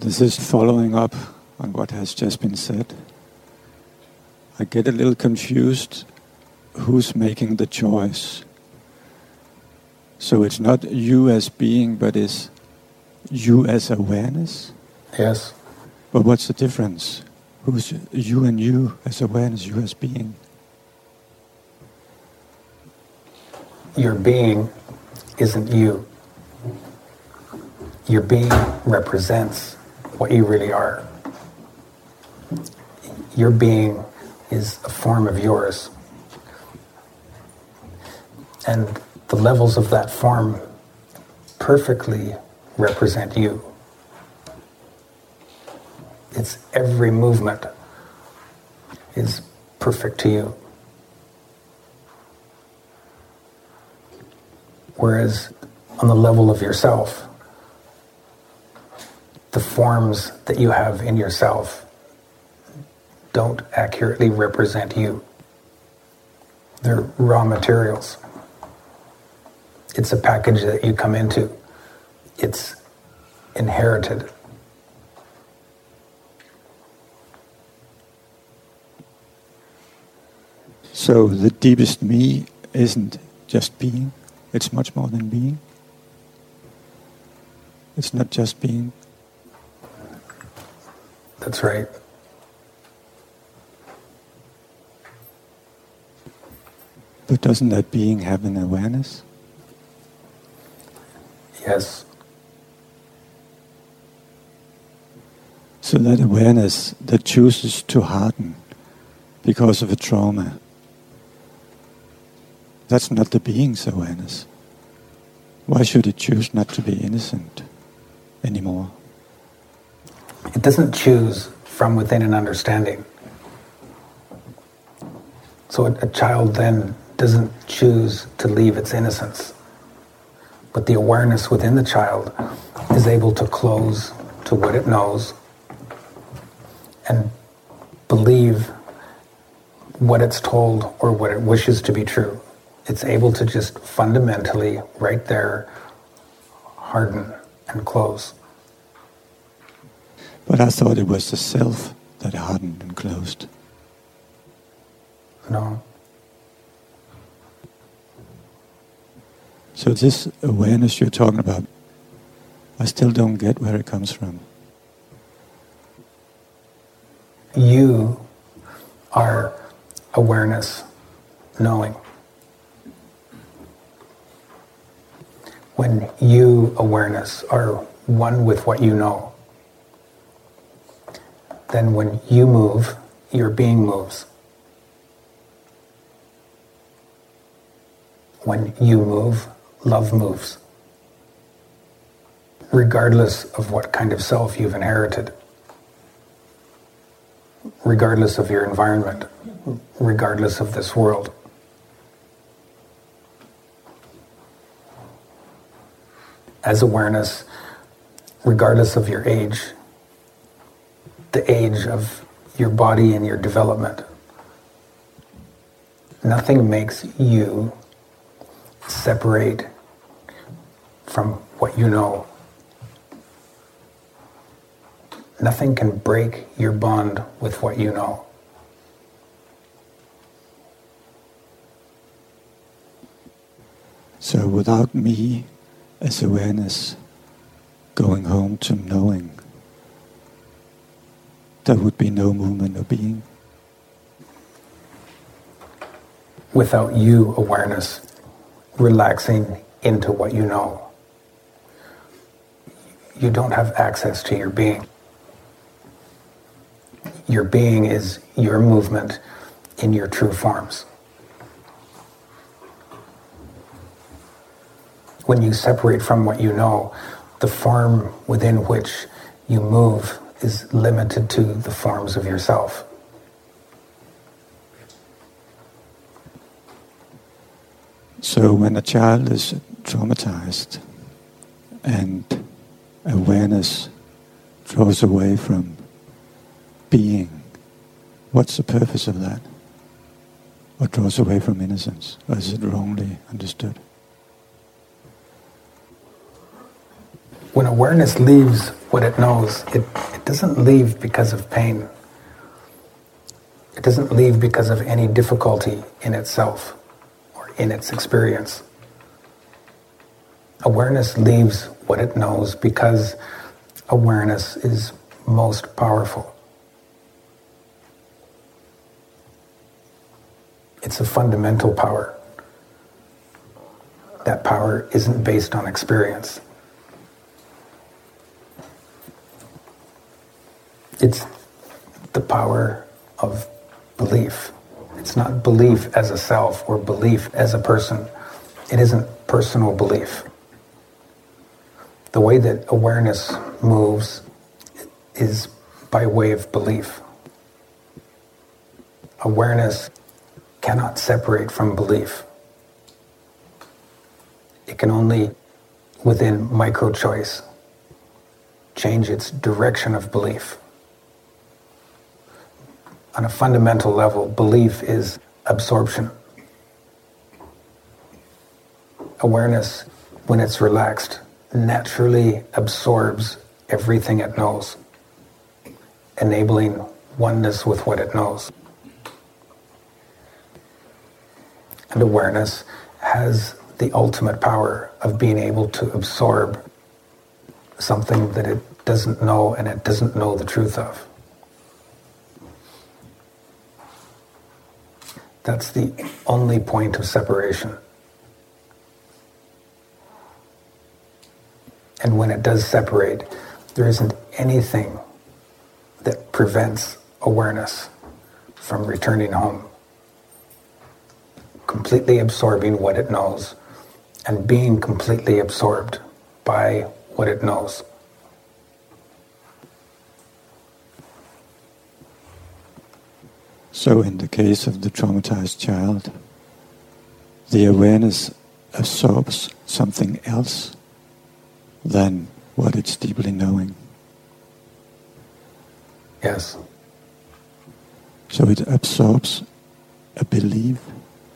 This is following up on what has just been said. I get a little confused who's making the choice. So it's not you as being, but it's you as awareness? Yes. But what's the difference? Who's you and you as awareness, you as being? Your being isn't you. Your being represents what you really are. Your being is a form of yours. And the levels of that form perfectly represent you. It's every movement is perfect to you. Whereas on the level of yourself, forms that you have in yourself don't accurately represent you. They're raw materials. It's a package that you come into. It's inherited. So the deepest me isn't just being, it's much more than being. It's not just being. That's right. But doesn't that being have an awareness? Yes. So that awareness that chooses to harden because of a trauma, that's not the being's awareness. Why should it choose not to be innocent anymore? It doesn't choose from within an understanding. So a, child then doesn't choose to leave its innocence. But the awareness within the child is able to close to what it knows and believe what it's told or what it wishes to be true. It's able to just fundamentally, right there, harden and close. But I thought it was the self that hardened and closed. No. So this awareness you're talking about, I still don't get where it comes from. You are awareness, knowing. When you, awareness, are one with what you know, then when you move, your being moves. When you move, love moves, regardless of what kind of self you've inherited, regardless of your environment, regardless of this world. As awareness, regardless of your age, the age of your body and your development, nothing makes you separate from what you know. Nothing can break your bond with what you know. So without me as awareness going home to knowing, there would be no movement of being. Without you, awareness, relaxing into what you know. You don't have access to your being. Your being is your movement in your true forms. When you separate from what you know, the form within which you move is limited to the forms of yourself. So when a child is traumatized and awareness draws away from being, what's the purpose of that? Or draws away from innocence? Or is it wrongly understood? When awareness leaves what it knows, it, it doesn't leave because of pain. It doesn't leave because of any difficulty in itself or in its experience. Awareness leaves what it knows because awareness is most powerful. It's a fundamental power. That power isn't based on experience. It's the power of belief. It's not belief as a self or belief as a person. It isn't personal belief. The way that awareness moves is by way of belief. Awareness cannot separate from belief. It can only, within micro choice, change its direction of belief on a fundamental level, belief is absorption. Awareness, when it's relaxed, naturally absorbs everything it knows, enabling oneness with what it knows. And awareness has the ultimate power of being able to absorb something that it doesn't know and it doesn't know the truth of. That's the only point of separation. And when it does separate, there isn't anything that prevents awareness from returning home, completely absorbing what it knows and being completely absorbed by what it knows. So, in the case of the traumatized child, the awareness absorbs something else than what it's deeply knowing. Yes. So it absorbs a belief,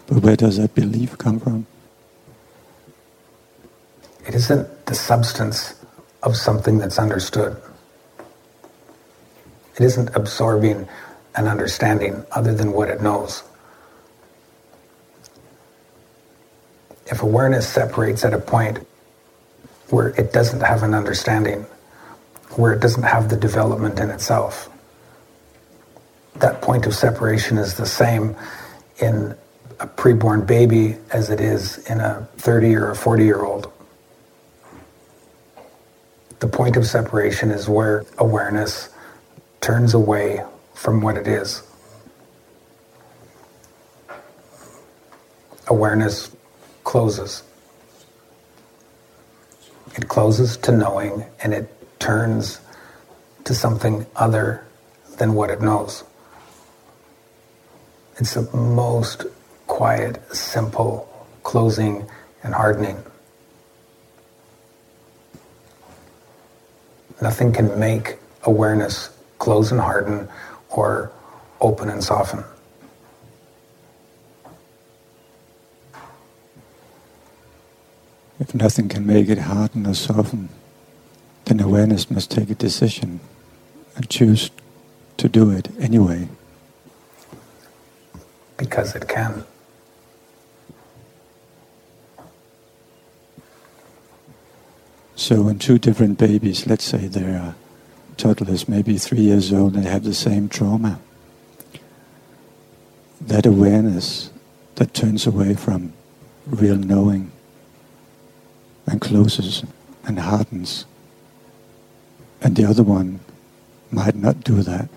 but where does that belief come from? It isn't the substance of something that's understood. It isn't absorbing an understanding other than what it knows. If awareness separates at a point where it doesn't have an understanding, where it doesn't have the development in itself, that point of separation is the same in a preborn baby as it is in a 30 or a 40 year old. The point of separation is where awareness turns away from what it is. Awareness closes. It closes to knowing and it turns to something other than what it knows. It's the most quiet, simple closing and hardening. Nothing can make awareness close and harden or open and soften. If nothing can make it harden or soften, then awareness must take a decision and choose to do it anyway. Because it can. So when two different babies, let's say they're toddlers, maybe three years old, and they have the same trauma. That awareness that turns away from real knowing and closes and hardens. And the other one might not do that.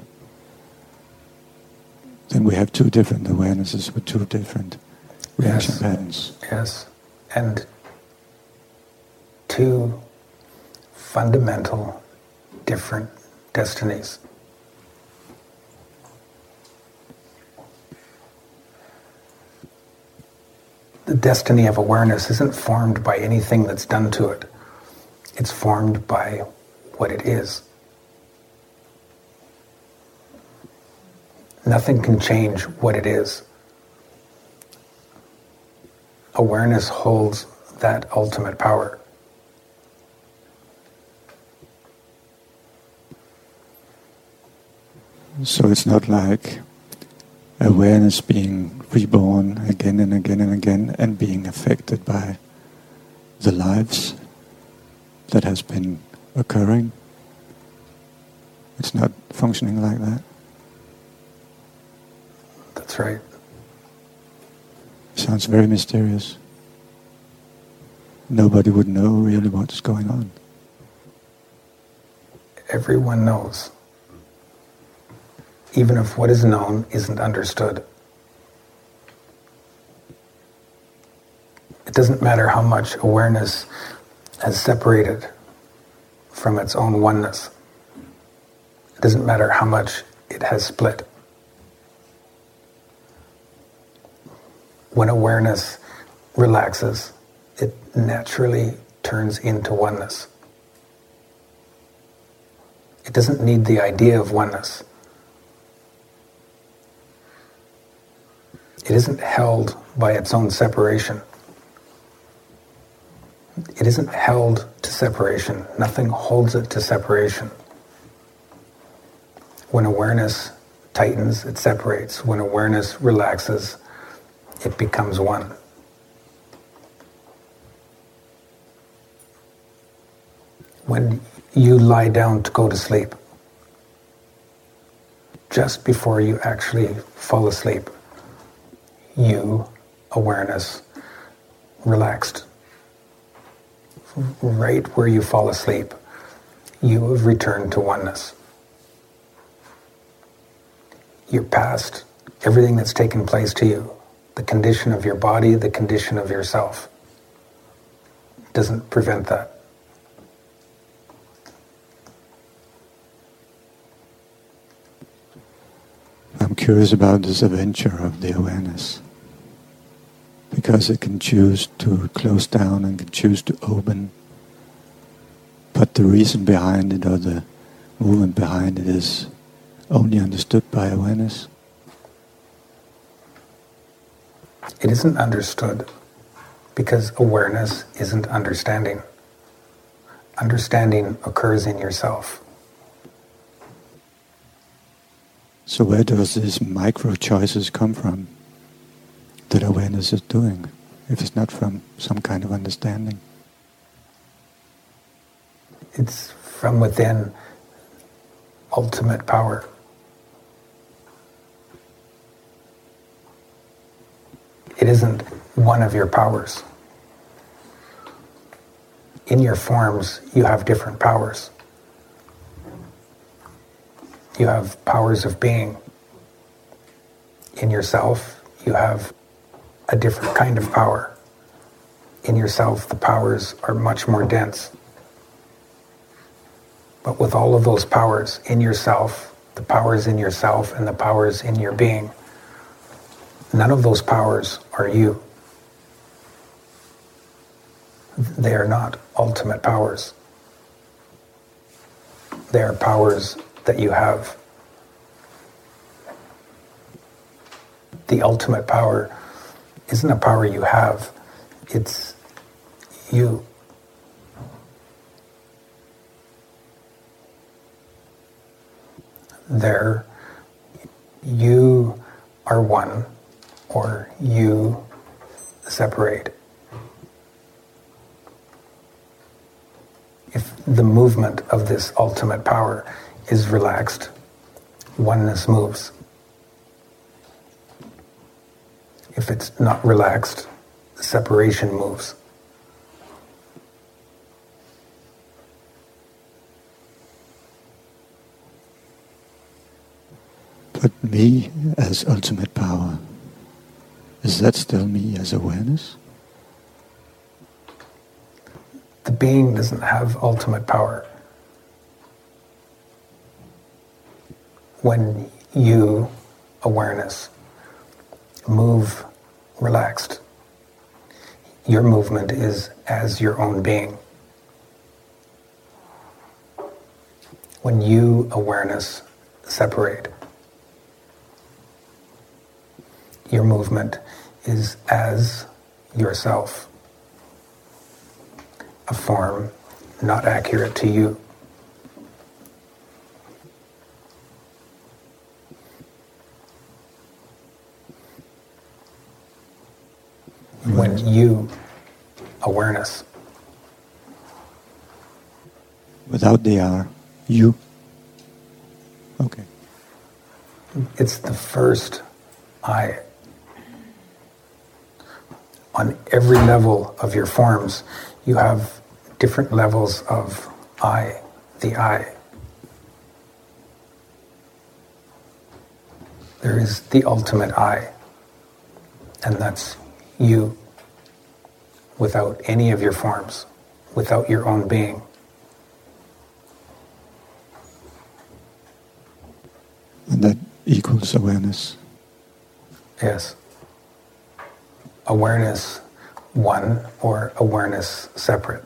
Then we have two different awarenesses with two different reaction yes. patterns. Yes. And two fundamental different destinies. The destiny of awareness isn't formed by anything that's done to it. It's formed by what it is. Nothing can change what it is. Awareness holds that ultimate power. So it's not like awareness being reborn again and again and again and being affected by the lives that has been occurring. It's not functioning like that. That's right. Sounds very mysterious. Nobody would know really what's going on. Everyone knows. Even if what is known isn't understood. It doesn't matter how much awareness has separated from its own oneness. It doesn't matter how much it has split. When awareness relaxes, it naturally turns into oneness. It doesn't need the idea of oneness. It isn't held by its own separation. It isn't held to separation. Nothing holds it to separation. When awareness tightens, it separates. When awareness relaxes, it becomes one. When you lie down to go to sleep, just before you actually fall asleep, you, awareness, relaxed right where you fall asleep, you have returned to oneness. Your past, everything that's taken place to you, the condition of your body, the condition of yourself, doesn't prevent that. I'm curious about this adventure of the awareness because it can choose to close down and can choose to open. But the reason behind it or the movement behind it is only understood by awareness. It isn't understood because awareness isn't understanding. Understanding occurs in yourself. So where does these micro choices come from? That awareness is doing, if it's not from some kind of understanding? It's from within ultimate power. It isn't one of your powers. In your forms, you have different powers. You have powers of being. In yourself, you have a different kind of power. In yourself, the powers are much more dense. But with all of those powers in yourself, the powers in yourself and the powers in your being, none of those powers are you. They are not ultimate powers. They are powers that you have. The ultimate power isn't a power you have, it's you. There, you are one, or you separate. If the movement of this ultimate power is relaxed, oneness moves. If it's not relaxed, the separation moves. But me as ultimate power, is that still me as awareness? The being doesn't have ultimate power. When you, awareness, move relaxed. Your movement is as your own being. When you, awareness, separate, your movement is as yourself, a form not accurate to you. When you, awareness, Without the R, you. Okay. it's the first I. On every level of your forms, you have different levels of I, the I. There is the ultimate I, and that's you without any of your forms, without your own being. And that equals awareness. Yes. Awareness one or awareness separate.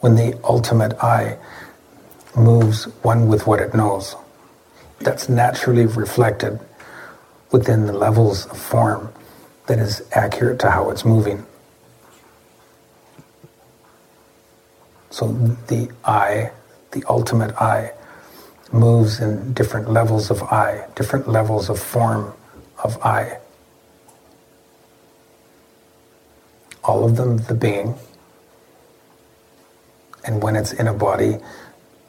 When the ultimate I moves one with what it knows, that's naturally reflected within the levels of form that is accurate to how it's moving. So the I, the ultimate I, moves in different levels of I, different levels of form of I. All of them the being. And when it's in a body,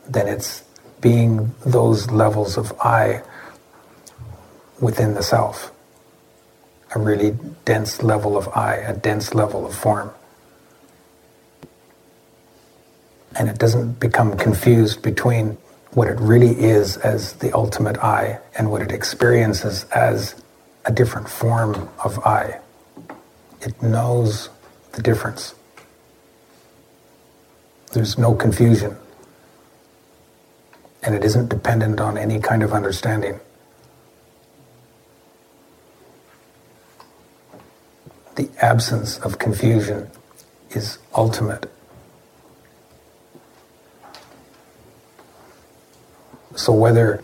then it's being those levels of I within the self. A really dense level of I, a dense level of form. And it doesn't become confused between what it really is as the ultimate I and what it experiences as a different form of I. It knows the difference. There's no confusion. And it isn't dependent on any kind of understanding. The absence of confusion is ultimate. So, whether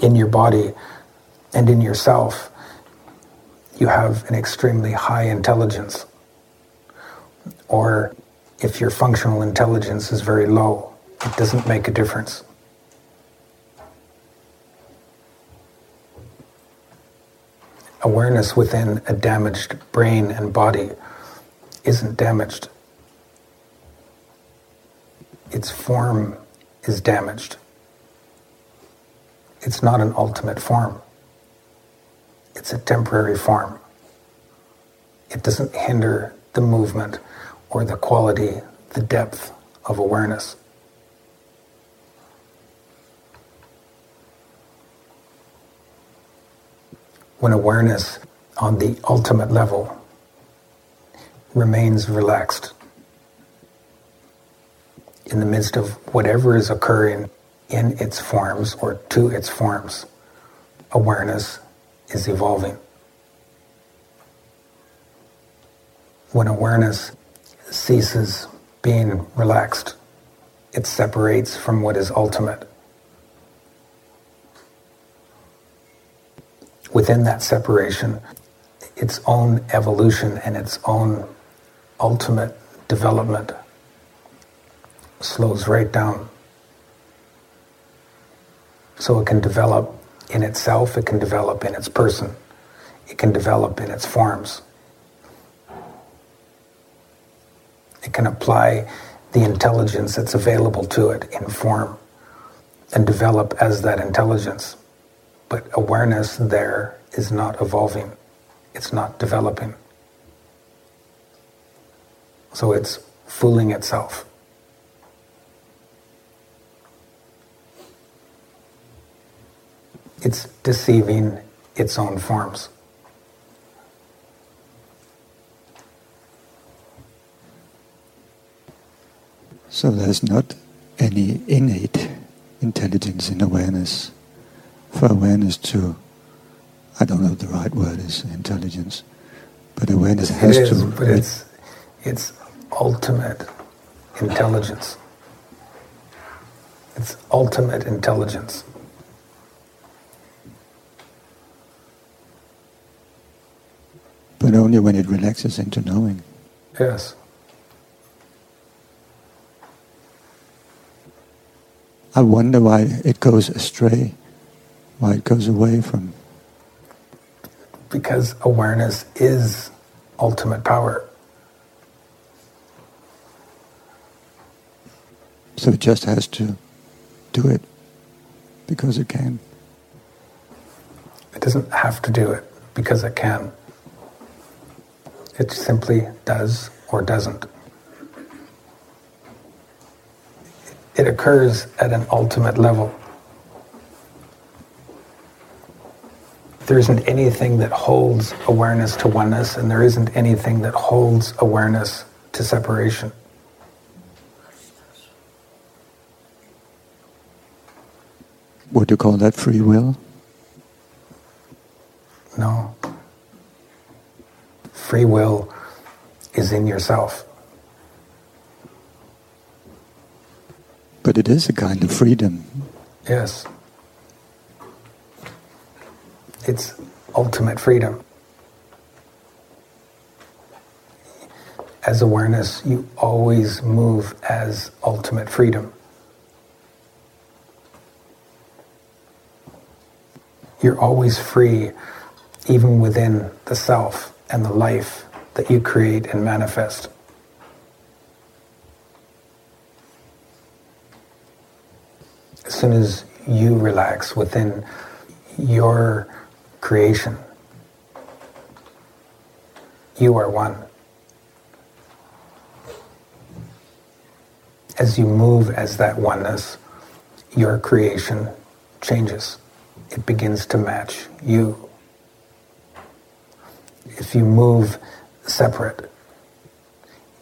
in your body and in yourself, you have an extremely high intelligence, or if your functional intelligence is very low, it doesn't make a difference. Awareness within a damaged brain and body isn't damaged. Its form is damaged. It's not an ultimate form. It's a temporary form. It doesn't hinder the movement or the quality, the depth of awareness. When awareness on the ultimate level remains relaxed in the midst of whatever is occurring in its forms or to its forms, awareness is evolving. When awareness ceases being relaxed, it separates from what is ultimate. Within that separation, its own evolution and its own ultimate development slows right down. So it can develop in itself, it can develop in its person, it can develop in its forms. It can apply the intelligence that's available to it in form and develop as that intelligence. But awareness there is not evolving, it's not developing. So it's fooling itself. It's deceiving its own forms. So there's not any innate intelligence in awareness. For awareness to, I don't know if the right word is intelligence, but awareness has it is, to. But it's, it's ultimate intelligence. It's ultimate intelligence. But only when it relaxes into knowing. Yes. I wonder why it goes astray, it goes away from Because awareness is ultimate power. So it just has to do it because it can. It doesn't have to do it because it can. It simply does or doesn't. It occurs at an ultimate level. There isn't anything that holds awareness to oneness, and there isn't anything that holds awareness to separation. Would you call that free will? No. Free will is in yourself. But it is a kind of freedom. Yes. It's ultimate freedom. As awareness, you always move as ultimate freedom. You're always free, even within the self and the life that you create and manifest. As soon as you relax within your creation, you are one. As you move as that oneness, your creation changes. It begins to match you. If you move separate,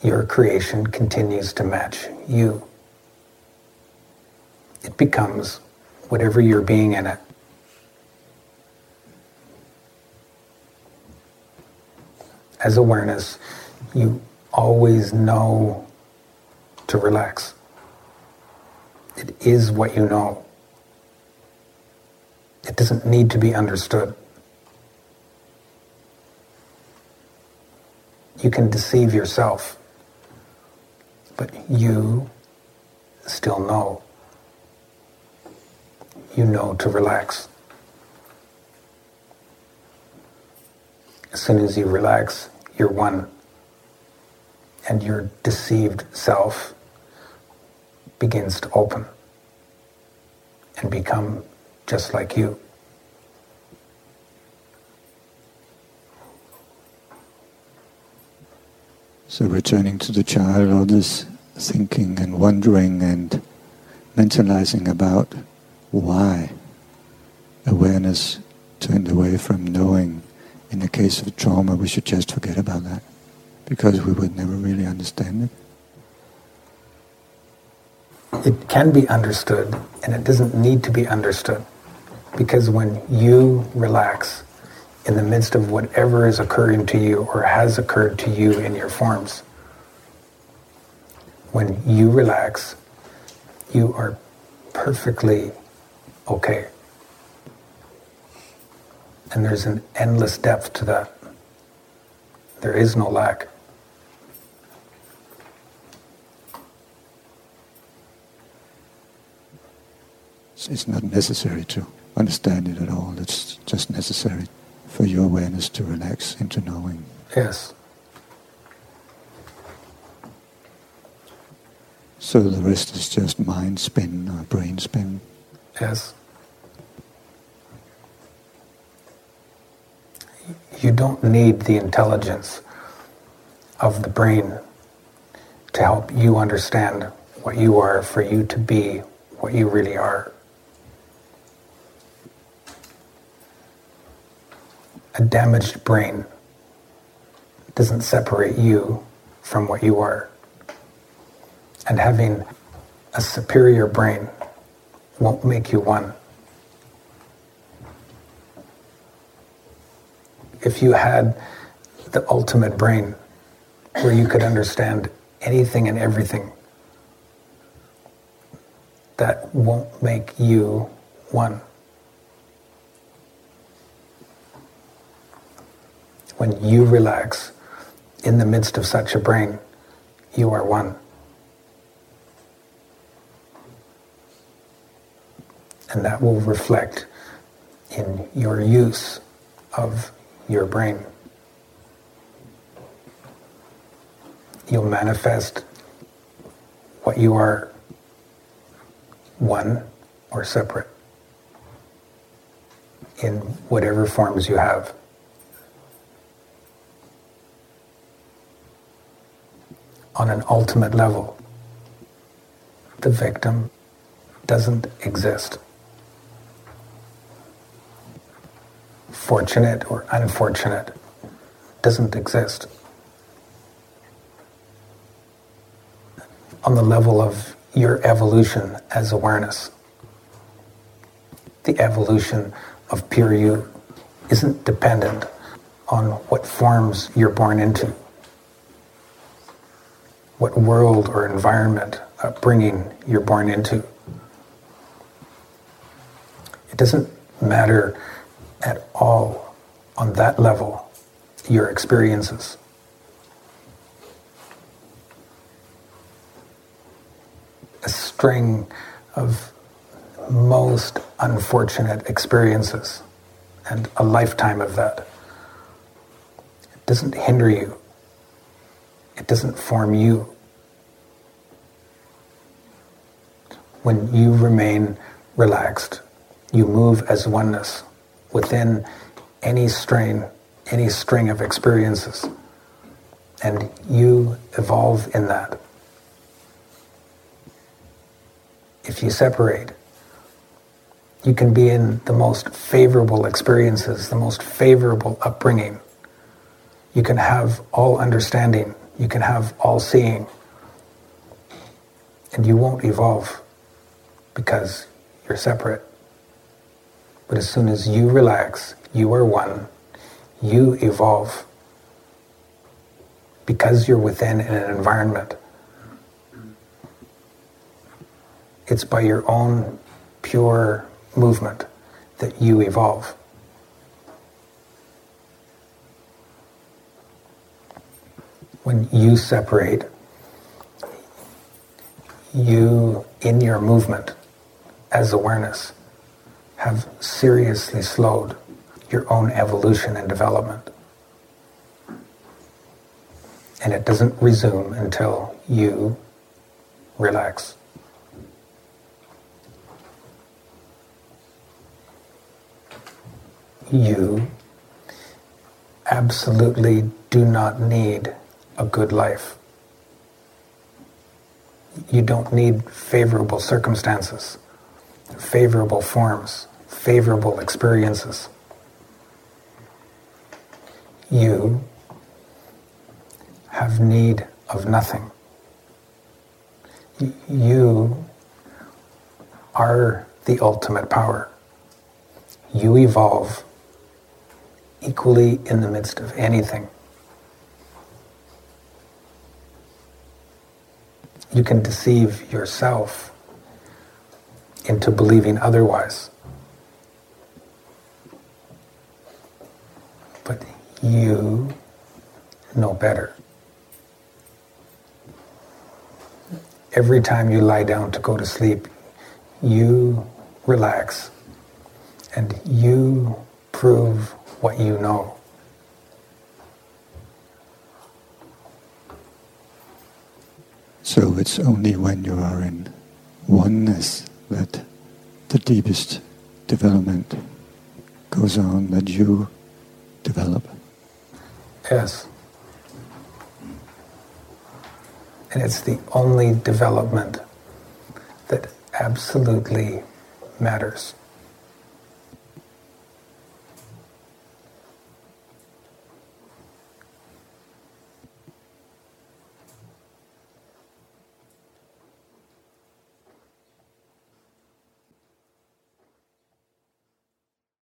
your creation continues to match you. It becomes whatever you're being in it. As awareness, you always know to relax. It is what you know. It doesn't need to be understood. You can deceive yourself, but you still know. You know to relax. As soon as you relax, you're one. And your deceived self begins to open and become just like you. So returning to the child, all this thinking and wondering and mentalizing about why awareness turned away from knowing. In the case of trauma, we should just forget about that because we would never really understand it. It can be understood and it doesn't need to be understood because when you relax, in the midst of whatever is occurring to you or has occurred to you in your forms. When you relax, you are perfectly okay. And there's an endless depth to that. There is no lack. It's not necessary to understand it at all. It's just necessary for your awareness to relax into knowing. Yes. So the rest is just mind spin or brain spin. Yes. You don't need the intelligence of the brain to help you understand what you are, for you to be what you really are. a damaged brain doesn't separate you from what you are. And having a superior brain won't make you one. If you had the ultimate brain where you could understand anything and everything, that won't make you one. when you relax in the midst of such a brain, you are one. And that will reflect in your use of your brain. You'll manifest what you are one or separate in whatever forms you have. On an ultimate level, the victim doesn't exist. Fortunate or unfortunate doesn't exist. On the level of your evolution as awareness, the evolution of pure you isn't dependent on what forms you're born into, what world or environment upbringing you're born into. It doesn't matter at all on that level your experiences. A string of most unfortunate experiences and a lifetime of that. It doesn't hinder you. It doesn't form you. When you remain relaxed, you move as oneness within any strain, any string of experiences, and you evolve in that. If you separate, you can be in the most favorable experiences, the most favorable upbringing. You can have all understanding. You can have all seeing. And you won't evolve because you're separate. But as soon as you relax, you are one, you evolve because you're within an environment. It's by your own pure movement that you evolve. When you separate, you, in your movement as awareness, have seriously slowed your own evolution and development. And it doesn't resume until you relax. you absolutely do not need a good life. You don't need favorable circumstances, favorable forms, favorable experiences. You have need of nothing. You are the ultimate power. You evolve equally in the midst of anything. You can deceive yourself into believing otherwise. But you know better. Every time you lie down to go to sleep, you relax and you prove what you know. So it's only when you are in oneness that the deepest development goes on, that you develop. Yes. And it's the only development that absolutely matters.